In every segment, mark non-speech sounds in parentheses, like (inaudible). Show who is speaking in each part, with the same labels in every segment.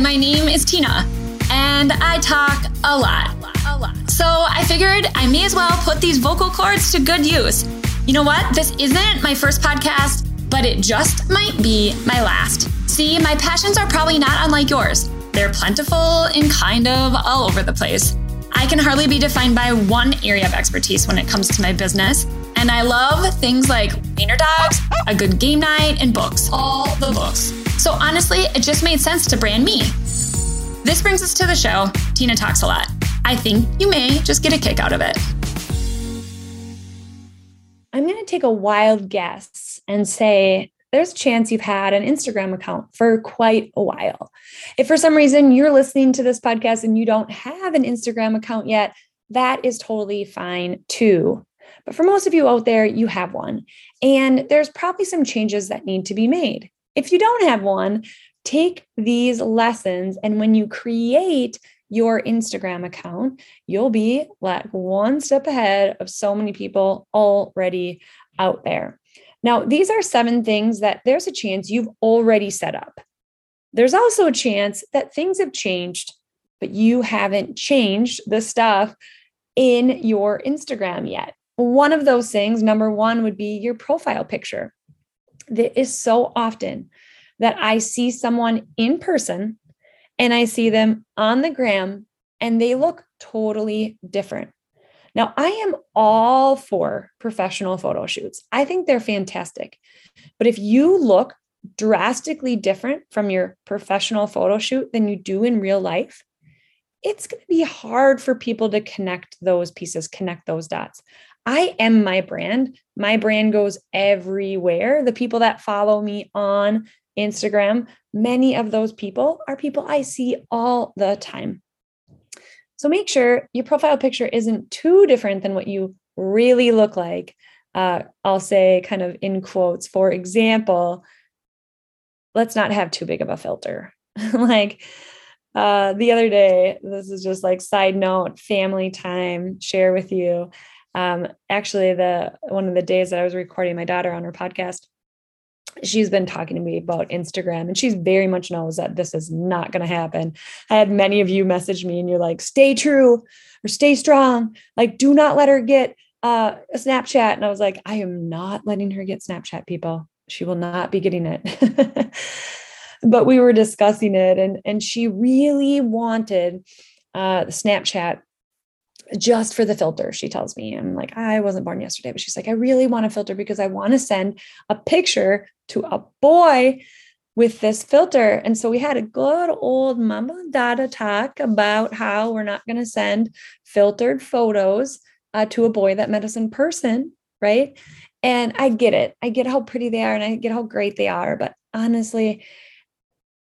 Speaker 1: My name is Tena, and I talk a lot. A lot. So I figured I may as well put these vocal cords to good use. You know what? This isn't my first podcast, but it just might be my last. See, my passions are probably not unlike yours. They're plentiful and kind of all over the place. I can hardly be defined by one area of expertise when it comes to my business. And I love things like wiener dogs, a good game night, and books. All the books. So honestly, it just made sense to brand me. This brings us to the show. Tena talks a lot. I think you may just get a kick out of it.
Speaker 2: I'm going to take a wild guess and say there's a chance you've had an Instagram account for quite a while. If for some reason you're listening to this podcast and you don't have an Instagram account yet, that is totally fine too. But for most of you out there, you have one. And there's probably some changes that need to be made. If you don't have one, take these lessons. And when you create your Instagram account, you'll be like one step ahead of so many people already out there. Now, these are seven things that there's a chance you've already set up. There's also a chance that things have changed, but you haven't changed the stuff in your Instagram yet. One of those things, number one, would be your profile picture. That is so often that I see someone in person and I see them on the gram and they look totally different. Now, I am all for professional photo shoots. I think they're fantastic. But if you look drastically different from your professional photo shoot than you do in real life, it's going to be hard for people to connect those pieces, connect those dots. I am my brand. My brand goes everywhere. The people that follow me on Instagram, many of those people are people I see all the time. So make sure your profile picture isn't too different than what you really look like. Uh, I'll say, kind of in quotes, for example, let's not have too big of a filter. (laughs) like uh, the other day, this is just like side note, family time, share with you. Um, actually, the one of the days that I was recording my daughter on her podcast, she's been talking to me about Instagram and she's very much knows that this is not going to happen. I had many of you message me and you're like, stay true or stay strong. Like, do not let her get uh, a Snapchat. And I was like, I am not letting her get Snapchat, people. She will not be getting it. (laughs) but we were discussing it and, and she really wanted uh, Snapchat just for the filter, she tells me. I'm like, I wasn't born yesterday, but she's like, I really want a filter because I want to send a picture to a boy with this filter. And so we had a good old mama dada talk about how we're not going to send filtered photos uh, to a boy that met us in person, right? And I get it. I get how pretty they are and I get how great they are. But honestly,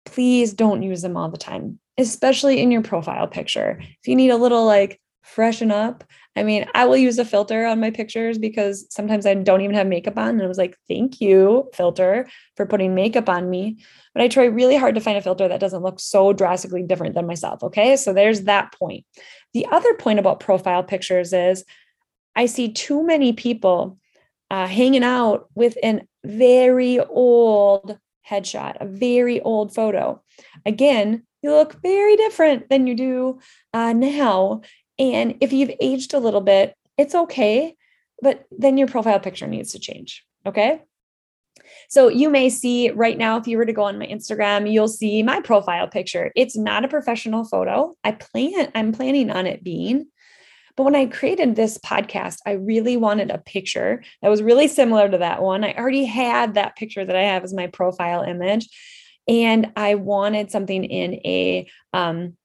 Speaker 2: please don't use them all the time, especially in your profile picture. If you need a little like freshen up. I mean, I will use a filter on my pictures because sometimes I don't even have makeup on. And I was like, thank you, filter, for putting makeup on me. But I try really hard to find a filter that doesn't look so drastically different than myself. Okay. So there's that point. The other point about profile pictures is I see too many people uh, hanging out with an very old headshot, a very old photo. Again, you look very different than you do uh, now. And if you've aged a little bit, it's okay, but then your profile picture needs to change. Okay. So you may see right now, if you were to go on my Instagram, you'll see my profile picture. It's not a professional photo. I plan, I'm planning on it being. But when I created this podcast, I really wanted a picture that was really similar to that one. I already had that picture that I have as my profile image. And I wanted something in a um,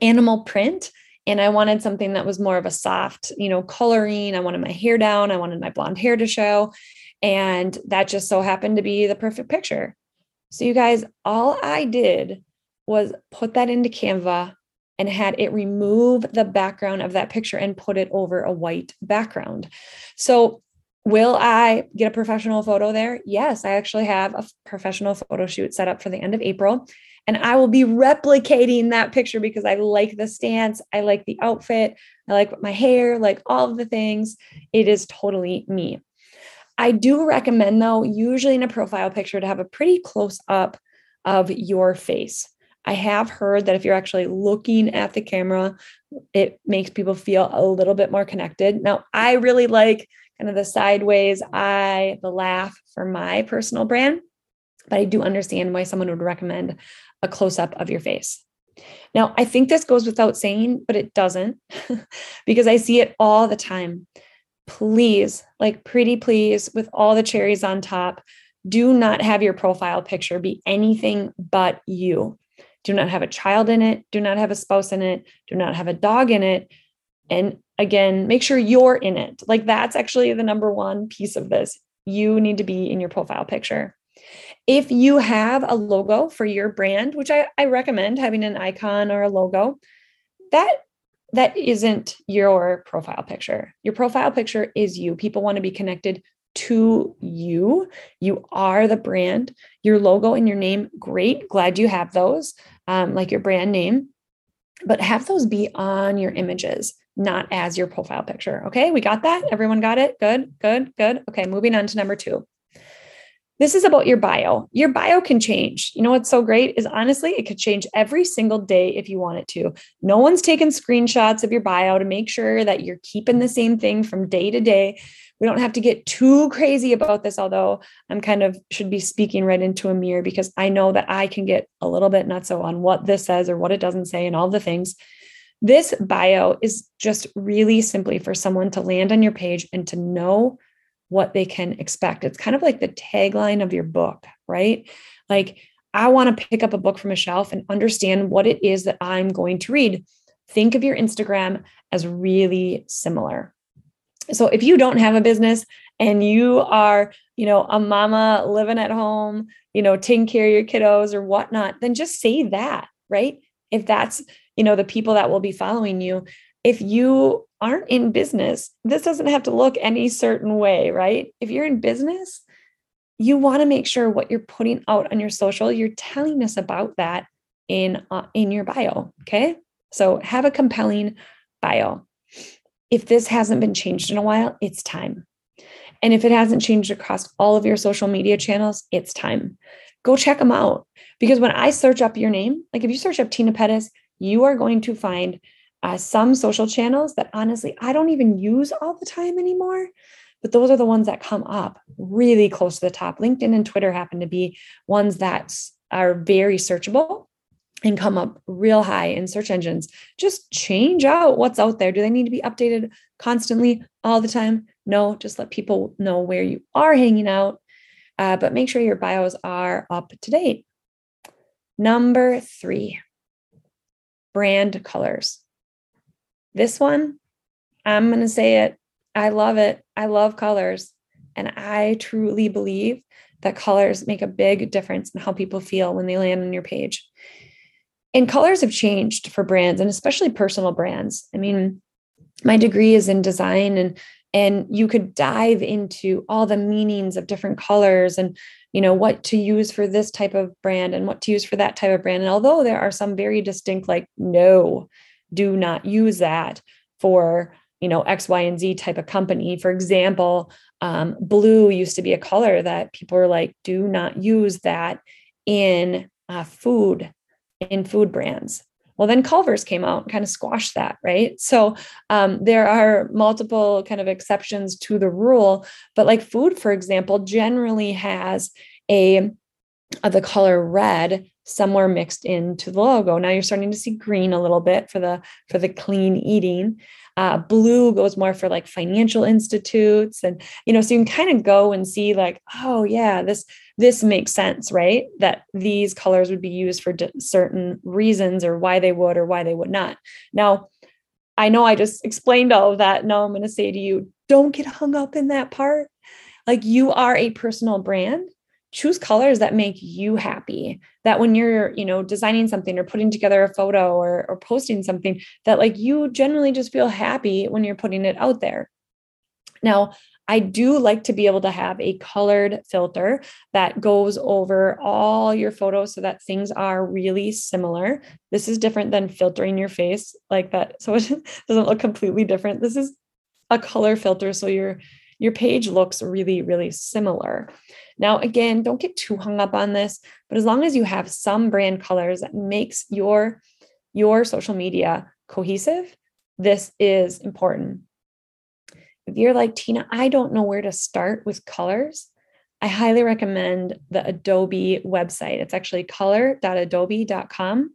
Speaker 2: animal print and I wanted something that was more of a soft, you know, coloring. I wanted my hair down. I wanted my blonde hair to show. And that just so happened to be the perfect picture. So, you guys, all I did was put that into Canva and had it remove the background of that picture and put it over a white background. So, will I get a professional photo there? Yes, I actually have a professional photo shoot set up for the end of April. And I will be replicating that picture because I like the stance, I like the outfit, I like my hair, like all of the things. It is totally me. I do recommend, though, usually in a profile picture, to have a pretty close up of your face. I have heard that if you're actually looking at the camera, it makes people feel a little bit more connected. Now, I really like kind of the sideways eye, the laugh for my personal brand, but I do understand why someone would recommend a close up of your face. Now, I think this goes without saying, but it doesn't (laughs) because I see it all the time. Please, like pretty please, with all the cherries on top, do not have your profile picture be anything but you. Do not have a child in it. Do not have a spouse in it. Do not have a dog in it. And again, make sure you're in it. Like that's actually the number one piece of this. You need to be in your profile picture. If you have a logo for your brand, which I, I recommend having an icon or a logo, that that isn't your profile picture. Your profile picture is you. People want to be connected to you. You are the brand. Your logo and your name, great. Glad you have those, um, like your brand name. But have those be on your images, not as your profile picture. Okay, we got that? Everyone got it? Good, good, good. Okay, moving on to number two. This is about your bio. Your bio can change. You know what's so great is honestly, it could change every single day if you want it to. No one's taking screenshots of your bio to make sure that you're keeping the same thing from day to day. We don't have to get too crazy about this, although I'm kind of should be speaking right into a mirror because I know that I can get a little bit nuts on what this says or what it doesn't say and all the things. This bio is just really simply for someone to land on your page and to know what they can expect. It's kind of like the tagline of your book, right? Like, I want to pick up a book from a shelf and understand what it is that I'm going to read. Think of your Instagram as really similar. So if you don't have a business and you are, you know, a mama living at home, you know, taking care of your kiddos or whatnot, then just say that, right? If that's, you know, the people that will be following you. If you aren't in business, this doesn't have to look any certain way, right? If you're in business, you want to make sure what you're putting out on your social, you're telling us about that in uh, in your bio, okay? So have a compelling bio. If this hasn't been changed in a while, it's time. And if it hasn't changed across all of your social media channels, it's time. Go check them out. Because when I search up your name, like if you search up Tena Pettis, you are going to find uh, some social channels that honestly I don't even use all the time anymore. But those are the ones that come up really close to the top. LinkedIn and Twitter happen to be ones that are very searchable and come up real high in search engines. Just change out what's out there. Do they need to be updated constantly all the time? No, just let people know where you are hanging out, uh, but make sure your bios are up to date. Number three, brand colors. This one, I'm going to say it. I love it. I love colors. And I truly believe that colors make a big difference in how people feel when they land on your page. And colors have changed for brands and especially personal brands. I mean, my degree is in design and and you could dive into all the meanings of different colors and you know what to use for this type of brand and what to use for that type of brand. And although there are some very distinct like no do not use that for you know x y and z type of company. For example um, blue used to be a color that people were like do not use that in uh, food in food brands well then culver's came out and kind of squashed that right? So um, there are multiple kind of exceptions to the rule but like food for example generally has a uh, the color red somewhere mixed into the logo. Now you're starting to see green a little bit for the for the clean eating. Uh, blue goes more for like financial institutes, and you know, so you can kind of go and see like, oh yeah, this this makes sense, right? That these colors would be used for certain reasons, or why they would, or why they would not. Now, I know I just explained all of that. Now I'm going to say to you, don't get hung up in that part. Like you are a personal brand choose colors that make you happy that when you're you know designing something or putting together a photo or, or posting something that like you generally just feel happy when you're putting it out there now I do like to be able to have a colored filter that goes over all your photos so that things are really similar. This is different than filtering your face like that. So (laughs) it doesn't look completely different. This is a color filter. So you're your page looks really, really similar. Now, again, don't get too hung up on this, but as long as you have some brand colors that makes your your social media cohesive, this is important. If you're like, Tena, I don't know where to start with colors, I highly recommend the Adobe website. It's actually color.adobe.com.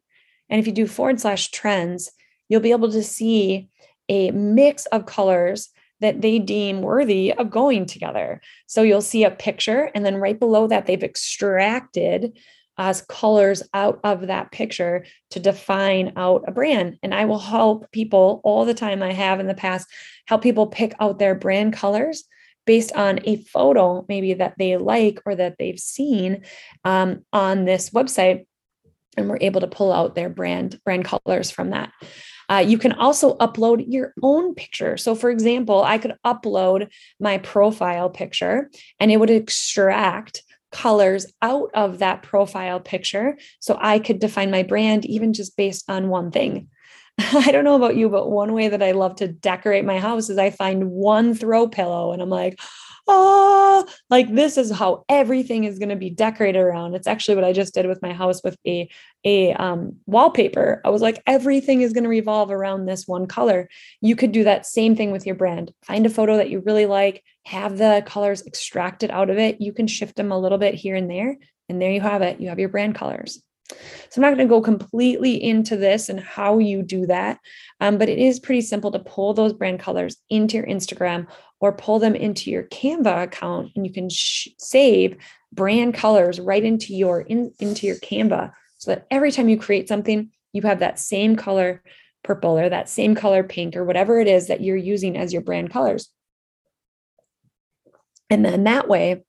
Speaker 2: And if you do forward slash trends, you'll be able to see a mix of colors that they deem worthy of going together. So you'll see a picture, and then right below that, they've extracted as colors out of that picture to define out a brand. And I will help people all the time, I have in the past, help people pick out their brand colors based on a photo, maybe that they like or that they've seen um, on this website. And we're able to pull out their brand brand colors from that. Uh, you can also upload your own picture. So, for example, I could upload my profile picture and it would extract colors out of that profile picture so I could define my brand even just based on one thing. (laughs) I don't know about you, but one way that I love to decorate my house is I find one throw pillow and I'm like, oh, like this is how everything is going to be decorated around. It's actually what I just did with my house with a a um, wallpaper. I was like, everything is going to revolve around this one color. You could do that same thing with your brand. Find a photo that you really like, have the colors extracted out of it. You can shift them a little bit here and there, and there you have it. You have your brand colors. So I'm not going to go completely into this and how you do that, um, but it is pretty simple to pull those brand colors into your Instagram or pull them into your Canva account, and you can sh- save brand colors right into your in, into your Canva, so that every time you create something, you have that same color purple or that same color pink or whatever it is that you're using as your brand colors. And then that way,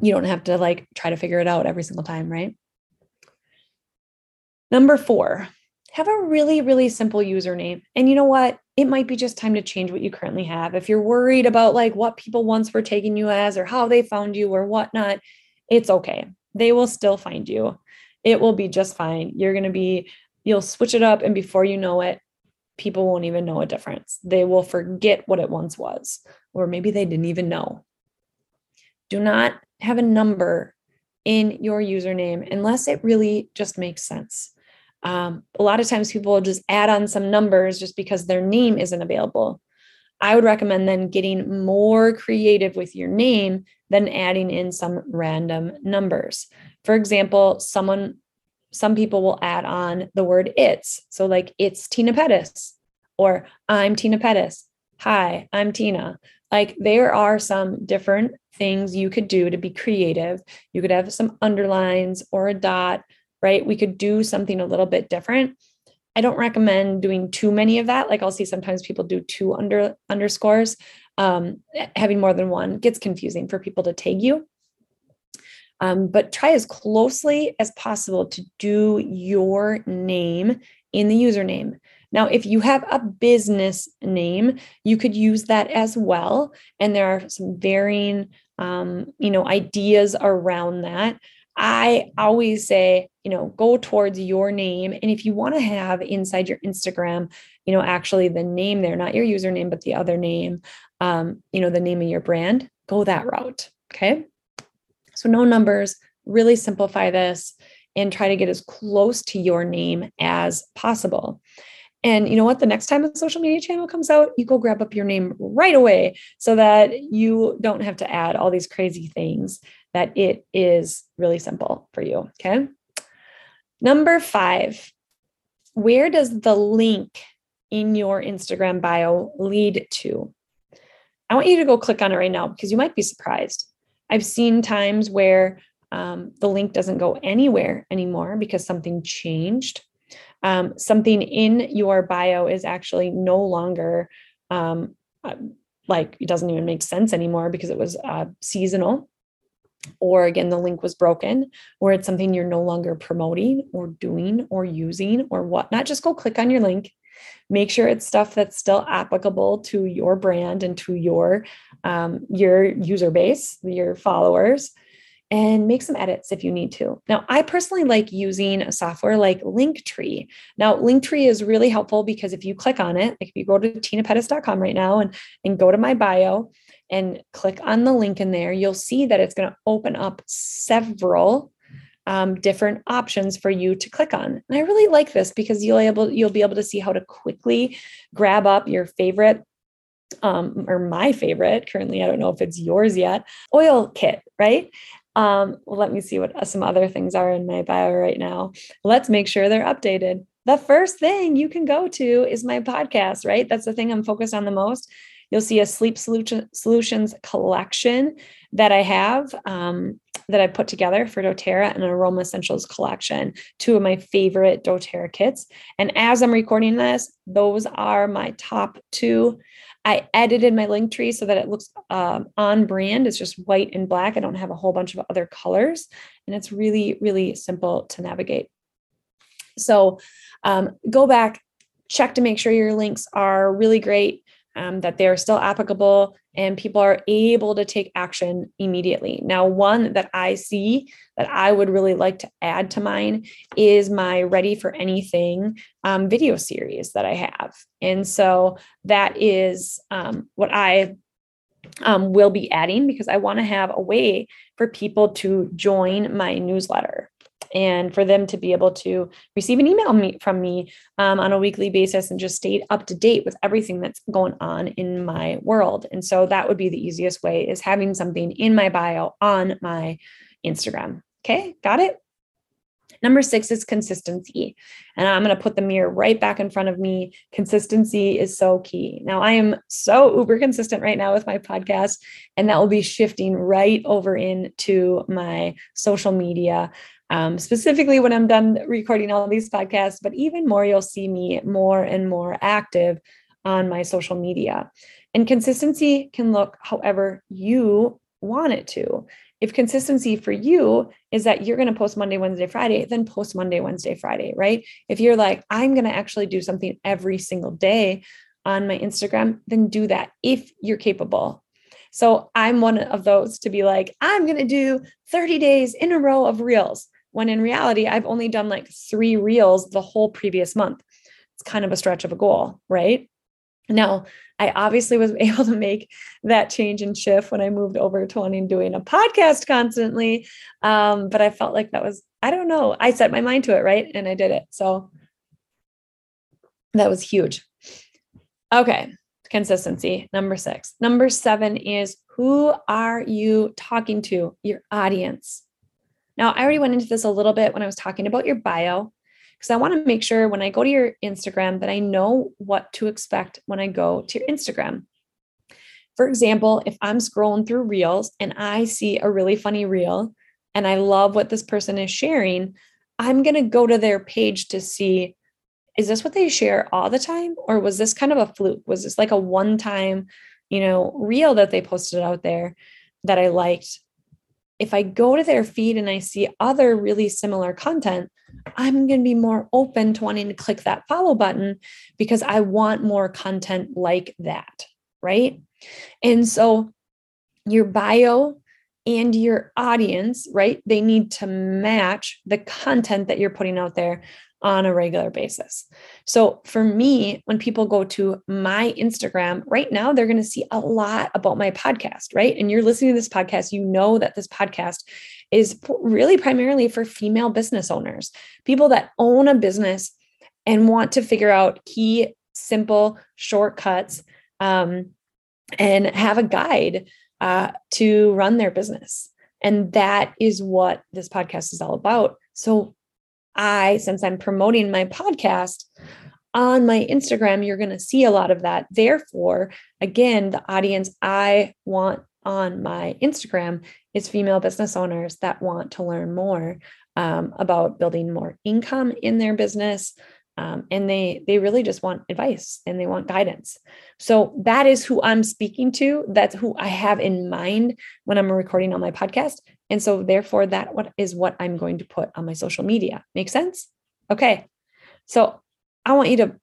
Speaker 2: you don't have to like try to figure it out every single time, right? Number four, have a really, really simple username. And you know what? It might be just time to change what you currently have. If you're worried about like what people once were taking you as or how they found you or whatnot, it's okay. They will still find you. It will be just fine. You're going to be, you'll switch it up. And before you know it, people won't even know a difference. They will forget what it once was, or maybe they didn't even know. Do not have a number in your username unless it really just makes sense. Um, a lot of times people will just add on some numbers just because their name isn't available. I would recommend then getting more creative with your name than adding in some random numbers. For example, someone some people will add on the word it's. So like it's Tena Pettis or I'm Tena Pettis. Hi, I'm Tena. Like there are some different things you could do to be creative. You could have some underlines or a dot right? We could do something a little bit different. I don't recommend doing too many of that. Like I'll see sometimes people do two under underscores. Um, having more than one gets confusing for people to tag you. Um, but try as closely as possible to do your name in the username. Now, if you have a business name, you could use that as well. And there are some varying, um, you know, ideas around that. I always say, you know, go towards your name. And if you want to have inside your Instagram, you know, actually the name there, not your username, but the other name, um, you know, the name of your brand, go that route. Okay. So no numbers, really simplify this and try to get as close to your name as possible. And you know what? The next time a social media channel comes out, you go grab up your name right away so that you don't have to add all these crazy things that it is really simple for you. Okay. Number five, where does the link in your Instagram bio lead to? I want you to go click on it right now because you might be surprised. I've seen times where um, the link doesn't go anywhere anymore because something changed. Um, something in your bio is actually no longer um, uh, like it doesn't even make sense anymore because it was uh, seasonal or again the link was broken or it's something you're no longer promoting or doing or using or whatnot just go click on your link make sure it's stuff that's still applicable to your brand and to your um, your user base your followers and make some edits if you need to. Now, I personally like using a software like Linktree. Now, Linktree is really helpful because if you click on it, like if you go to tenapettis.com right now and, and go to my bio and click on the link in there, you'll see that it's going to open up several um, different options for you to click on. And I really like this because you'll able you'll be able to see how to quickly grab up your favorite um, or my favorite currently. I don't know if it's yours yet. Oil kit, right? Um, well, let me see what some other things are in my bio right now. Let's make sure they're updated. The first thing you can go to is my podcast, right? That's the thing I'm focused on the most. You'll see a sleep solution, solutions collection that I have um, that I put together for doTERRA and an Aroma Essentials collection, two of my favorite doTERRA kits. And as I'm recording this, those are my top two. I edited my link tree so that it looks um, on brand. It's just white and black. I don't have a whole bunch of other colors. And it's really, really simple to navigate. So um, go back, check to make sure your links are really great um, that they're still applicable and people are able to take action immediately. Now, one that I see that I would really like to add to mine is my Ready for Anything um, video series that I have. And so that is um, what I um, will be adding because I want to have a way for people to join my newsletter and for them to be able to receive an email me, from me um, on a weekly basis and just stay up to date with everything that's going on in my world. And so that would be the easiest way is having something in my bio on my Instagram. Okay, got it? Number six is consistency. And I'm going to put the mirror right back in front of me. Consistency is so key. Now, I am so uber consistent right now with my podcast, and that will be shifting right over into my social media um, specifically when I'm done recording all these podcasts, but even more, you'll see me more and more active on my social media. And consistency can look however you want it to. If consistency for you is that you're going to post Monday, Wednesday, Friday, then post Monday, Wednesday, Friday, right? If you're like, I'm going to actually do something every single day on my Instagram, then do that if you're capable. So I'm one of those to be like, I'm going to do 30 days in a row of reels when in reality, I've only done like three reels the whole previous month. It's kind of a stretch of a goal, right? Now, I obviously was (laughs) able to make that change and shift when I moved over to wanting doing a podcast constantly. Um, but I felt like that was, I don't know, I set my mind to it, right? And I did it. So that was huge. Okay, consistency. Number six. Number seven is who are you talking to? Your audience. Now, I already went into this a little bit when I was talking about your bio, because I want to make sure when I go to your Instagram that I know what to expect when I go to your Instagram. For example, if I'm scrolling through reels and I see a really funny reel and I love what this person is sharing, I'm going to go to their page to see is this what they share all the time or was this kind of a fluke? Was this like a one time, you know, reel that they posted out there that I liked if I go to their feed and I see other really similar content, I'm going to be more open to wanting to click that follow button because I want more content like that. Right. And so your bio and your audience, right, they need to match the content that you're putting out there on a regular basis. So for me, when people go to my Instagram right now, they're going to see a lot about my podcast, right? And you're listening to this podcast, you know that this podcast is really primarily for female business owners, people that own a business and want to figure out key, simple shortcuts um, and have a guide uh, to run their business. And that is what this podcast is all about. So I, since I'm promoting my podcast on my Instagram, you're going to see a lot of that. Therefore, again, the audience I want on my Instagram is female business owners that want to learn more um, about building more income in their business. Um, and they they really just want advice and they want guidance so that is who i'm speaking to that's who i have in mind when i'm recording on my podcast and so therefore that what is what I'm going to put on my social media. Make sense? Okay. So I want you to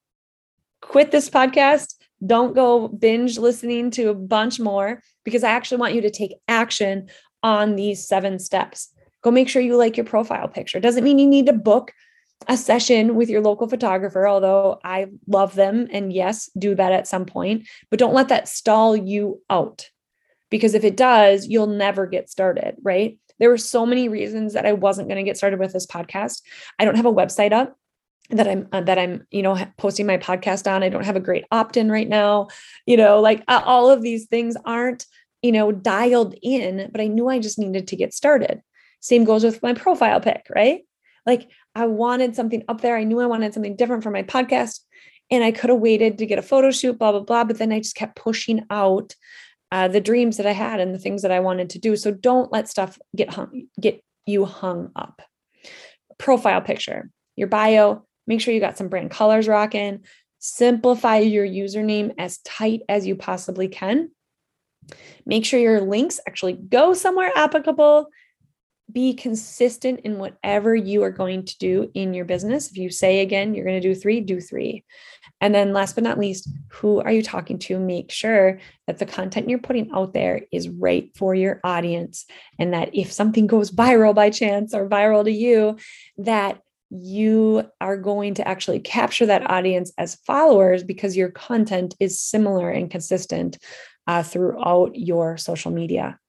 Speaker 2: quit this podcast. Don't go binge listening to a bunch more because I actually want you to take action on these seven steps. Go make sure you like your profile picture. Doesn't mean you need to book a session with your local photographer, although I love them. And yes, do that at some point, but don't let that stall you out. Because if it does, you'll never get started, right? There were so many reasons that I wasn't going to get started with this podcast. I don't have a website up that I'm uh, that I'm you know posting my podcast on. I don't have a great opt-in right now. You know, like uh, all of these things aren't you know dialed in, but I knew I just needed to get started. Same goes with my profile pic, right? Like I wanted something up there. I knew I wanted something different for my podcast. And I could have waited to get a photo shoot, blah, blah, blah. But then I just kept pushing out uh, the dreams that I had and the things that I wanted to do. So don't let stuff get hung, get you hung up. Profile picture, your bio, make sure you got some brand colors rocking. Simplify your username as tight as you possibly can. Make sure your links actually go somewhere applicable be consistent in whatever you are going to do in your business. If you say again, you're going to do three, do three. And then last but not least, who are you talking to? Make sure that the content you're putting out there is right for your audience. And that if something goes viral by chance or viral to you, that you are going to actually capture that audience as followers because your content is similar and consistent uh, throughout your social media.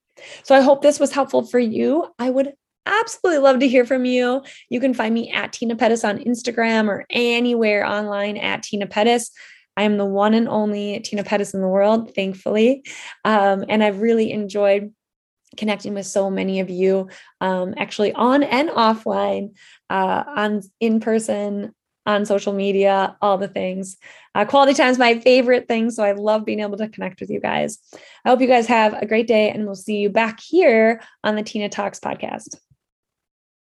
Speaker 2: So I hope this was helpful for you. I would absolutely love to hear from you. You can find me at Tena Pettis on Instagram or anywhere online at Tena Pettis. I am the one and only Tena Pettis in the world, thankfully. Um, and I've really enjoyed connecting with so many of you, um, actually on and offline, uh, on in person, on social media, all the things. Uh, quality time is my favorite thing. So I love being able to connect with you guys. I hope you guys have a great day and we'll see you back here on the Tena Talks podcast.